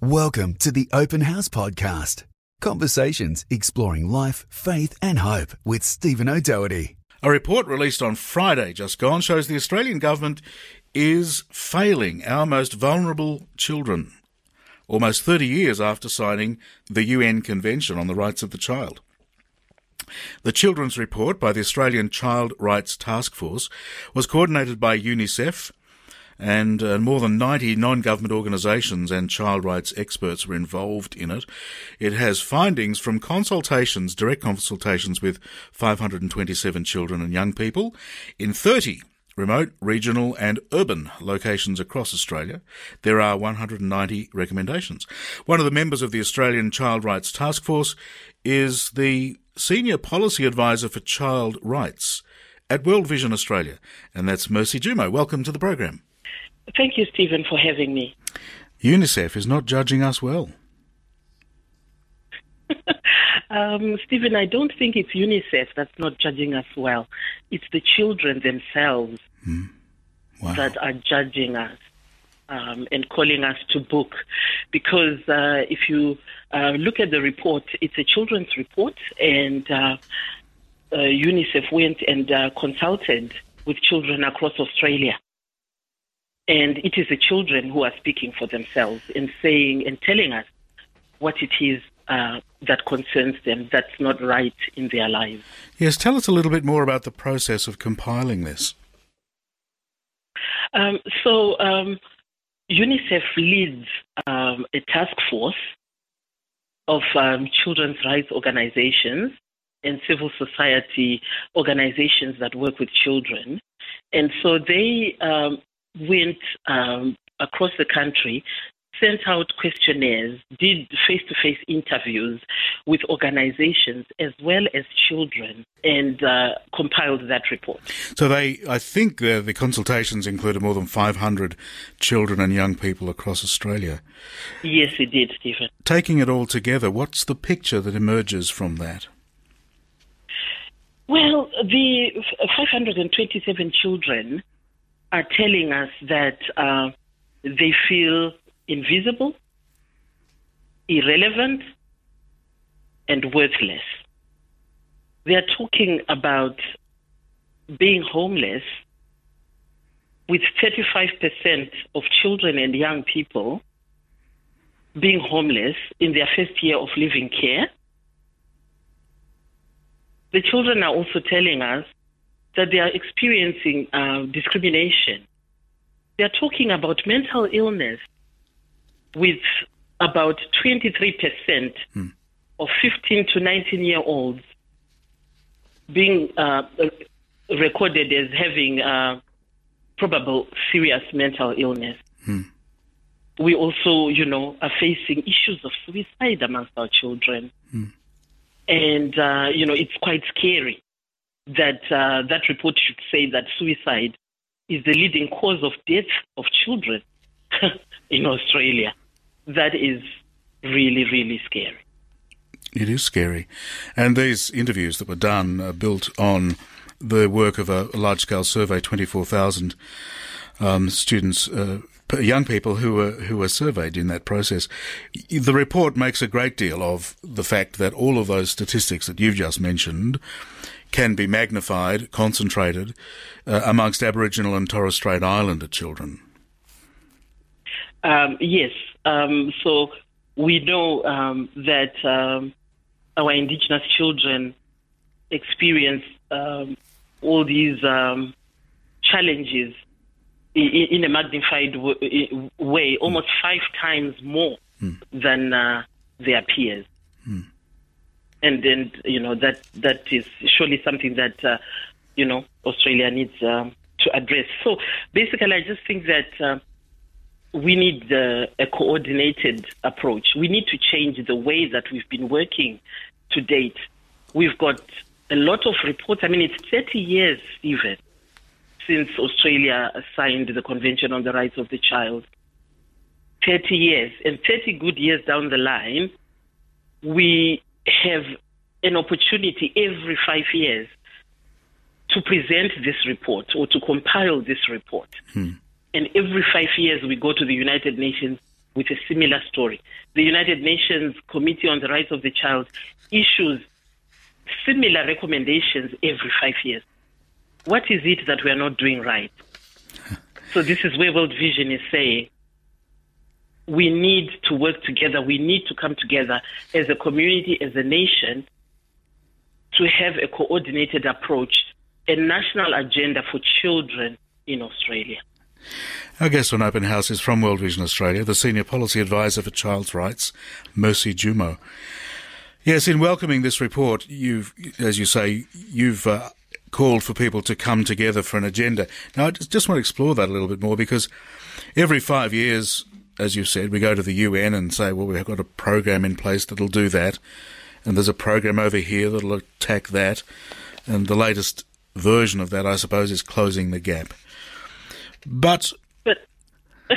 Welcome to the Open House Podcast. Conversations exploring life, faith, and hope with Stephen O'Doherty. A report released on Friday, just gone, shows the Australian government is failing our most vulnerable children, almost 30 years after signing the UN Convention on the Rights of the Child. The Children's Report by the Australian Child Rights Task Force was coordinated by UNICEF, and uh, more than 90 non-government organisations and child rights experts were involved in it. It has findings from consultations, direct consultations with 527 children and young people in 30 remote, regional and urban locations across Australia. There are 190 recommendations. One of the members of the Australian Child Rights Task Force is the Senior Policy Advisor for Child Rights at World Vision Australia, and that's Mercy Jumo. Welcome to the program. Thank you, Stephen, for having me. UNICEF is not judging us well. um, Stephen, I don't think it's UNICEF that's not judging us well. It's the children themselves mm. wow. that are judging us um, and calling us to book. Because uh, if you uh, look at the report, it's a children's report, and uh, uh UNICEF went and uh, consulted with children across Australia. And it is the children who are speaking for themselves and saying and telling us what it is uh, that concerns them that's not right in their lives. Yes, tell us a little bit more about the process of compiling this. Um, so, um, UNICEF leads um, a task force of um, children's rights organizations and civil society organizations that work with children. And so they um, went um, across the country, sent out questionnaires, did face to face interviews with organizations as well as children, and uh, compiled that report. So, they, I think the, the consultations included more than 500 children and young people across Australia. Yes, it did, Stephen. Taking it all together, what's the picture that emerges from that? Well, the 527 children are telling us that uh, they feel invisible, irrelevant, and worthless. They are talking about being homeless, with 35% of children and young people being homeless in their first year of living care. The children are also telling us that they are experiencing uh, discrimination. They are talking about mental illness with about 23% hmm. of 15 to 19 year olds being uh, recorded as having uh, probable serious mental illness. Hmm. We also, you know, are facing issues of suicide amongst our children. Hmm. And, uh, you know, it's quite scary that uh, that report should say that suicide is the leading cause of death of children in Australia. That is really, really scary. It is scary. And these interviews that were done are built on the work of a large scale survey, 24,000 um, students, uh, young people who were who were surveyed in that process. The report makes a great deal of the fact that all of those statistics that you've just mentioned can be magnified, concentrated uh, amongst Aboriginal and Torres Strait Islander children? Um, yes. Um, so we know um, that um, our Indigenous children experience um, all these um, challenges in, in, a magnified w- way, almost five times more mm. than uh, their peers. Mm and then you know that that is surely something that uh, you know Australia needs um, to address. So basically, I just think that uh, we need uh, a coordinated approach. We need to change the way that we've been working to date. We've got a lot of reports. I mean, it's 30 years even since Australia signed the Convention on the Rights of the Child. 30 years, and 30 good years down the line, we have an opportunity every five years to present this report or to compile this report. Hmm. And every five years we go to the United Nations, with a similar story. The United Nations Committee on the Rights of the Child issues similar recommendations every five years. What is it that we are not doing right? so this is where World Vision is saying we need to work together. We need to come together as a community, as a nation, to have a coordinated approach, a national agenda for children in Australia. Our guest on Open House is from World Vision Australia, the Senior Policy Advisor for Child's Rights, Mercy Jumo. Yes, in welcoming this report, you've, as you say, you've uh, called for people to come together for an agenda. Now, I just want to explore that a little bit more because every five years, as you said, we go to the UN and say, well, we've got a program in place that'll do that, and there's a program over here that'll attack that, and the latest version of that, I suppose, is closing the gap. But but uh,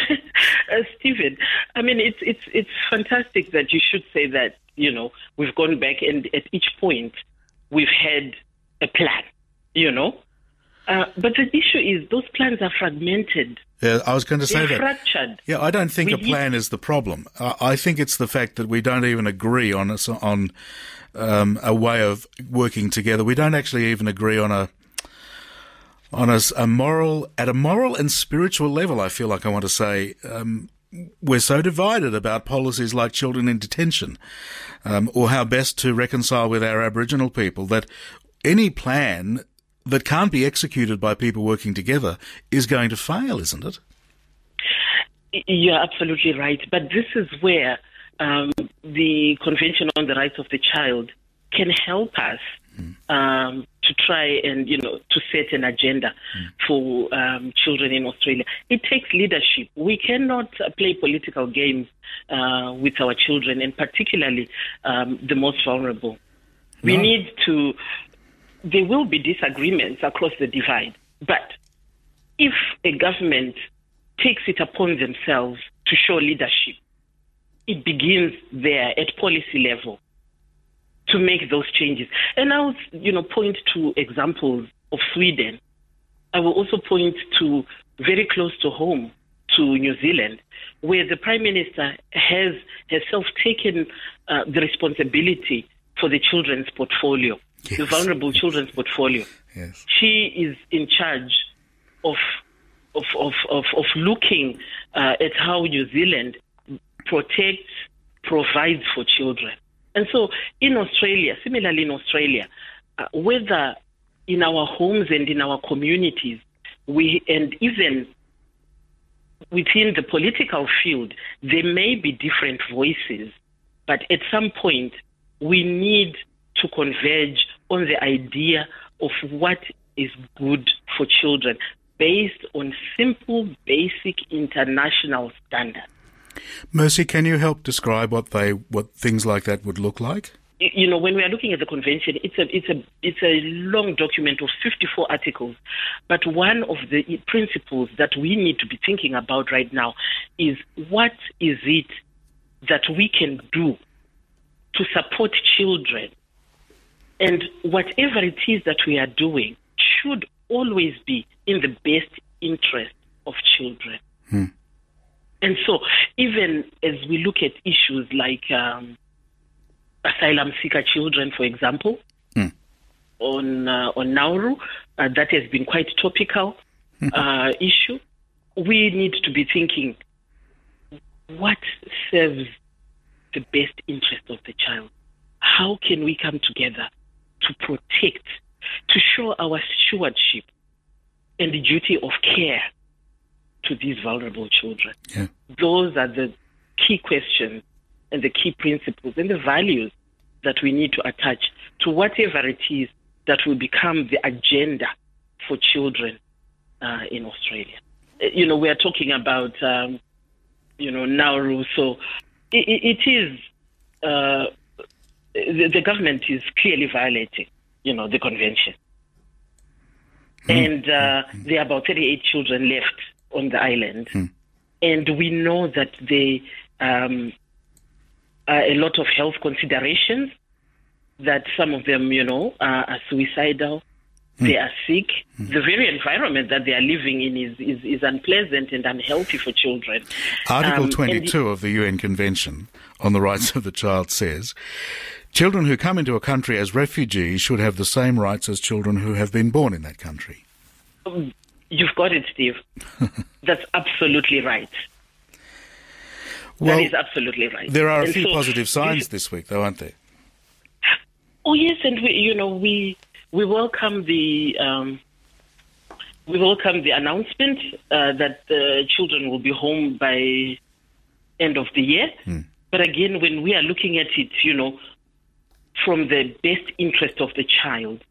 Stephen, I mean, it's it's it's fantastic that you should say that. You know, we've gone back and at each point we've had a plan. You know, uh, but the issue is those plans are fragmented. Yeah, I was going to say They're that. fractured. Yeah, I don't think We a plan is the problem. I, I think it's the fact that we don't even agree on a, on um, a way of working together. We don't actually even agree on a on a, a moral at a moral and spiritual level. I feel like I want to say um, we're so divided about policies like children in detention, um, or how best to reconcile with our Aboriginal people that any plan that can't be executed by people working together is going to fail, isn't it? You're absolutely right. But this is where um, the Convention on the Rights of the Child can help us um, to try and, you know, to set an agenda for um, children in Australia. It takes leadership. We cannot play political games uh, with our children, and particularly um, the most vulnerable. We need to, there will be disagreements across the divide, but if a government takes it upon themselves to show leadership, it begins there at policy level to make those changes. And I'll, you know, point to examples of Sweden. I will also point to very close to home to New Zealand, where the Prime Minister has herself taken uh, the responsibility for the children's portfolio, the vulnerable children's portfolio Yes. she is in charge of of of of, of looking uh, at how New Zealand protects, provides for children. And so, in Australia, similarly in Australia, uh, whether in our homes and in our communities, we and even within the political field, there may be different voices, but at some point, we need to converge on the idea of what is good for children based on simple, basic international standards. Mercy, can you help describe what they what things like that would look like? You know, when we are looking at the convention, it's a it's a it's a long document of 54 articles. But one of the principles that we need to be thinking about right now is what is it that we can do to support children and whatever it is that we are doing should always be in the best interest of children. And so, even as we look at issues like um, asylum seeker children, for example, on uh, on Nauru, uh, that has been quite topical uh, issue. We need to be thinking what serves the best interest of the child. How can we come together to protect, to show our stewardship and the duty of care to these vulnerable children? Yeah. Those are the key questions and the key principles and the values that we need to attach to whatever it is that will become the agenda for children uh, in Australia. Uh, You know, we are talking about, um, you know, Nauru, so it, it is, uh, the, the government is clearly violating, you know, the convention. And uh, there are about 38 children left on the island. And we know that they um, are a lot of health considerations, that some of them, you know, are, are suicidal. they are sick. The very environment that they are living in is, is, is unpleasant and unhealthy for children. Article Um, and 22 of the UN Convention on the Rights of the Child says children who come into a country as refugees should have the same rights as children who have been born in that country. You've got it, Steve. That's absolutely right. Well, that is absolutely right. there are a And few so positive signs this- week, though, aren't there? Oh yes, and we, you know, we we welcome the um, we welcome the announcement uh, that the children will be home by end of the year. But again, when we are looking at it, you know, from the best interest of the child,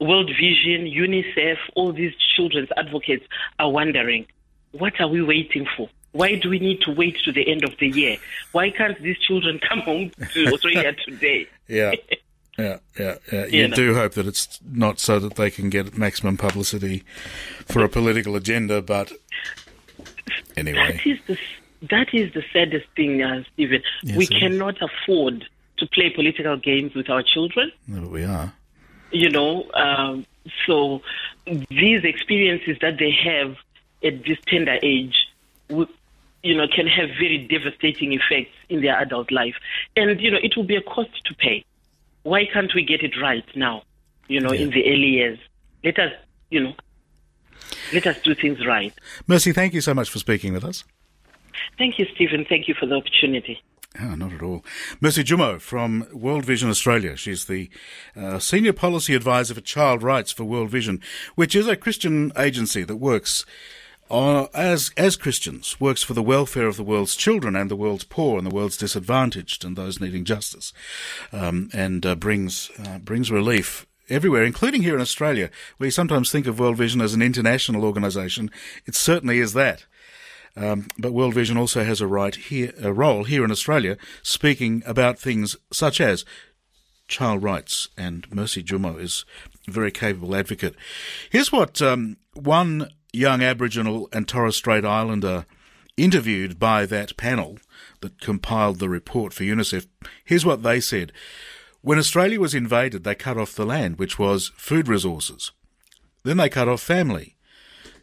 World Vision, UNICEF, all these children's advocates are wondering, what are we waiting for? Why do we need to wait to the end of the year? Why can't these children come home to Australia today? Yeah. Yeah, yeah, yeah. You You know. do hope that it's not so that they can get maximum publicity for a political agenda, but anyway. That is the that is the saddest thing, uh, Stephen. Yes, we it is. cannot afford to play political games with our children. No, we are. You know, um, so these experiences that they have at this tender age, you know, can have very devastating effects in their adult life, and you know, it will be a cost to pay. Why can't we get it right now? You know, in the early years, let us, you know, let us do things right. Mercy, thank you so much for speaking with us. Thank you, Stephen. Thank you for the opportunity. Oh, not at all. Mercy Jumo from World Vision Australia. She's the uh, Senior Policy Advisor for Child Rights for World Vision, which is a Christian agency that works uh, as as Christians, works for the welfare of the world's children and the world's poor and the world's disadvantaged and those needing justice, um, and uh, brings uh, brings relief everywhere, including here in Australia. We sometimes think of World Vision as an international organisation. It certainly is that. Um, but World Vision also has a right here, a role here in Australia, speaking about things such as child rights. And Mercy Jumo is a very capable advocate. Here's what um, one young Aboriginal and Torres Strait Islander interviewed by that panel that compiled the report for UNICEF. Here's what they said. When Australia was invaded, they cut off the land, which was food resources. Then they cut off family.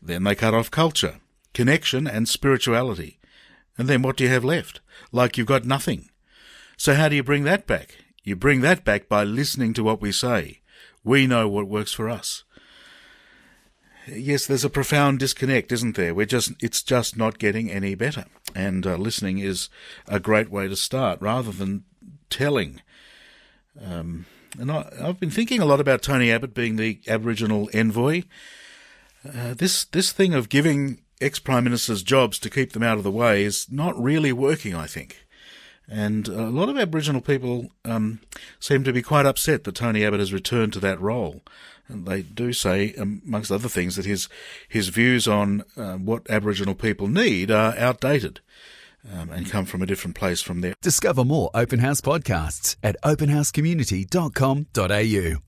Then they cut off culture, connection, and spirituality. And then what do you have left? Like you've got nothing. So how do you bring that back? You bring that back by listening to what we say. We know what works for us. Yes, there's a profound disconnect, isn't there? We're just, it's just not getting any better. And uh, listening is a great way to start rather than telling. Um, and I, I've been thinking a lot about Tony Abbott being the Aboriginal envoy. Uh, this this thing of giving ex prime ministers jobs to keep them out of the way is not really working, I think. And a lot of Aboriginal people um, seem to be quite upset that Tony Abbott has returned to that role. And they do say, amongst other things, that his his views on uh, what Aboriginal people need are outdated um, and come from a different place from there. Discover more Open House podcasts at openhousecommunity.com.au.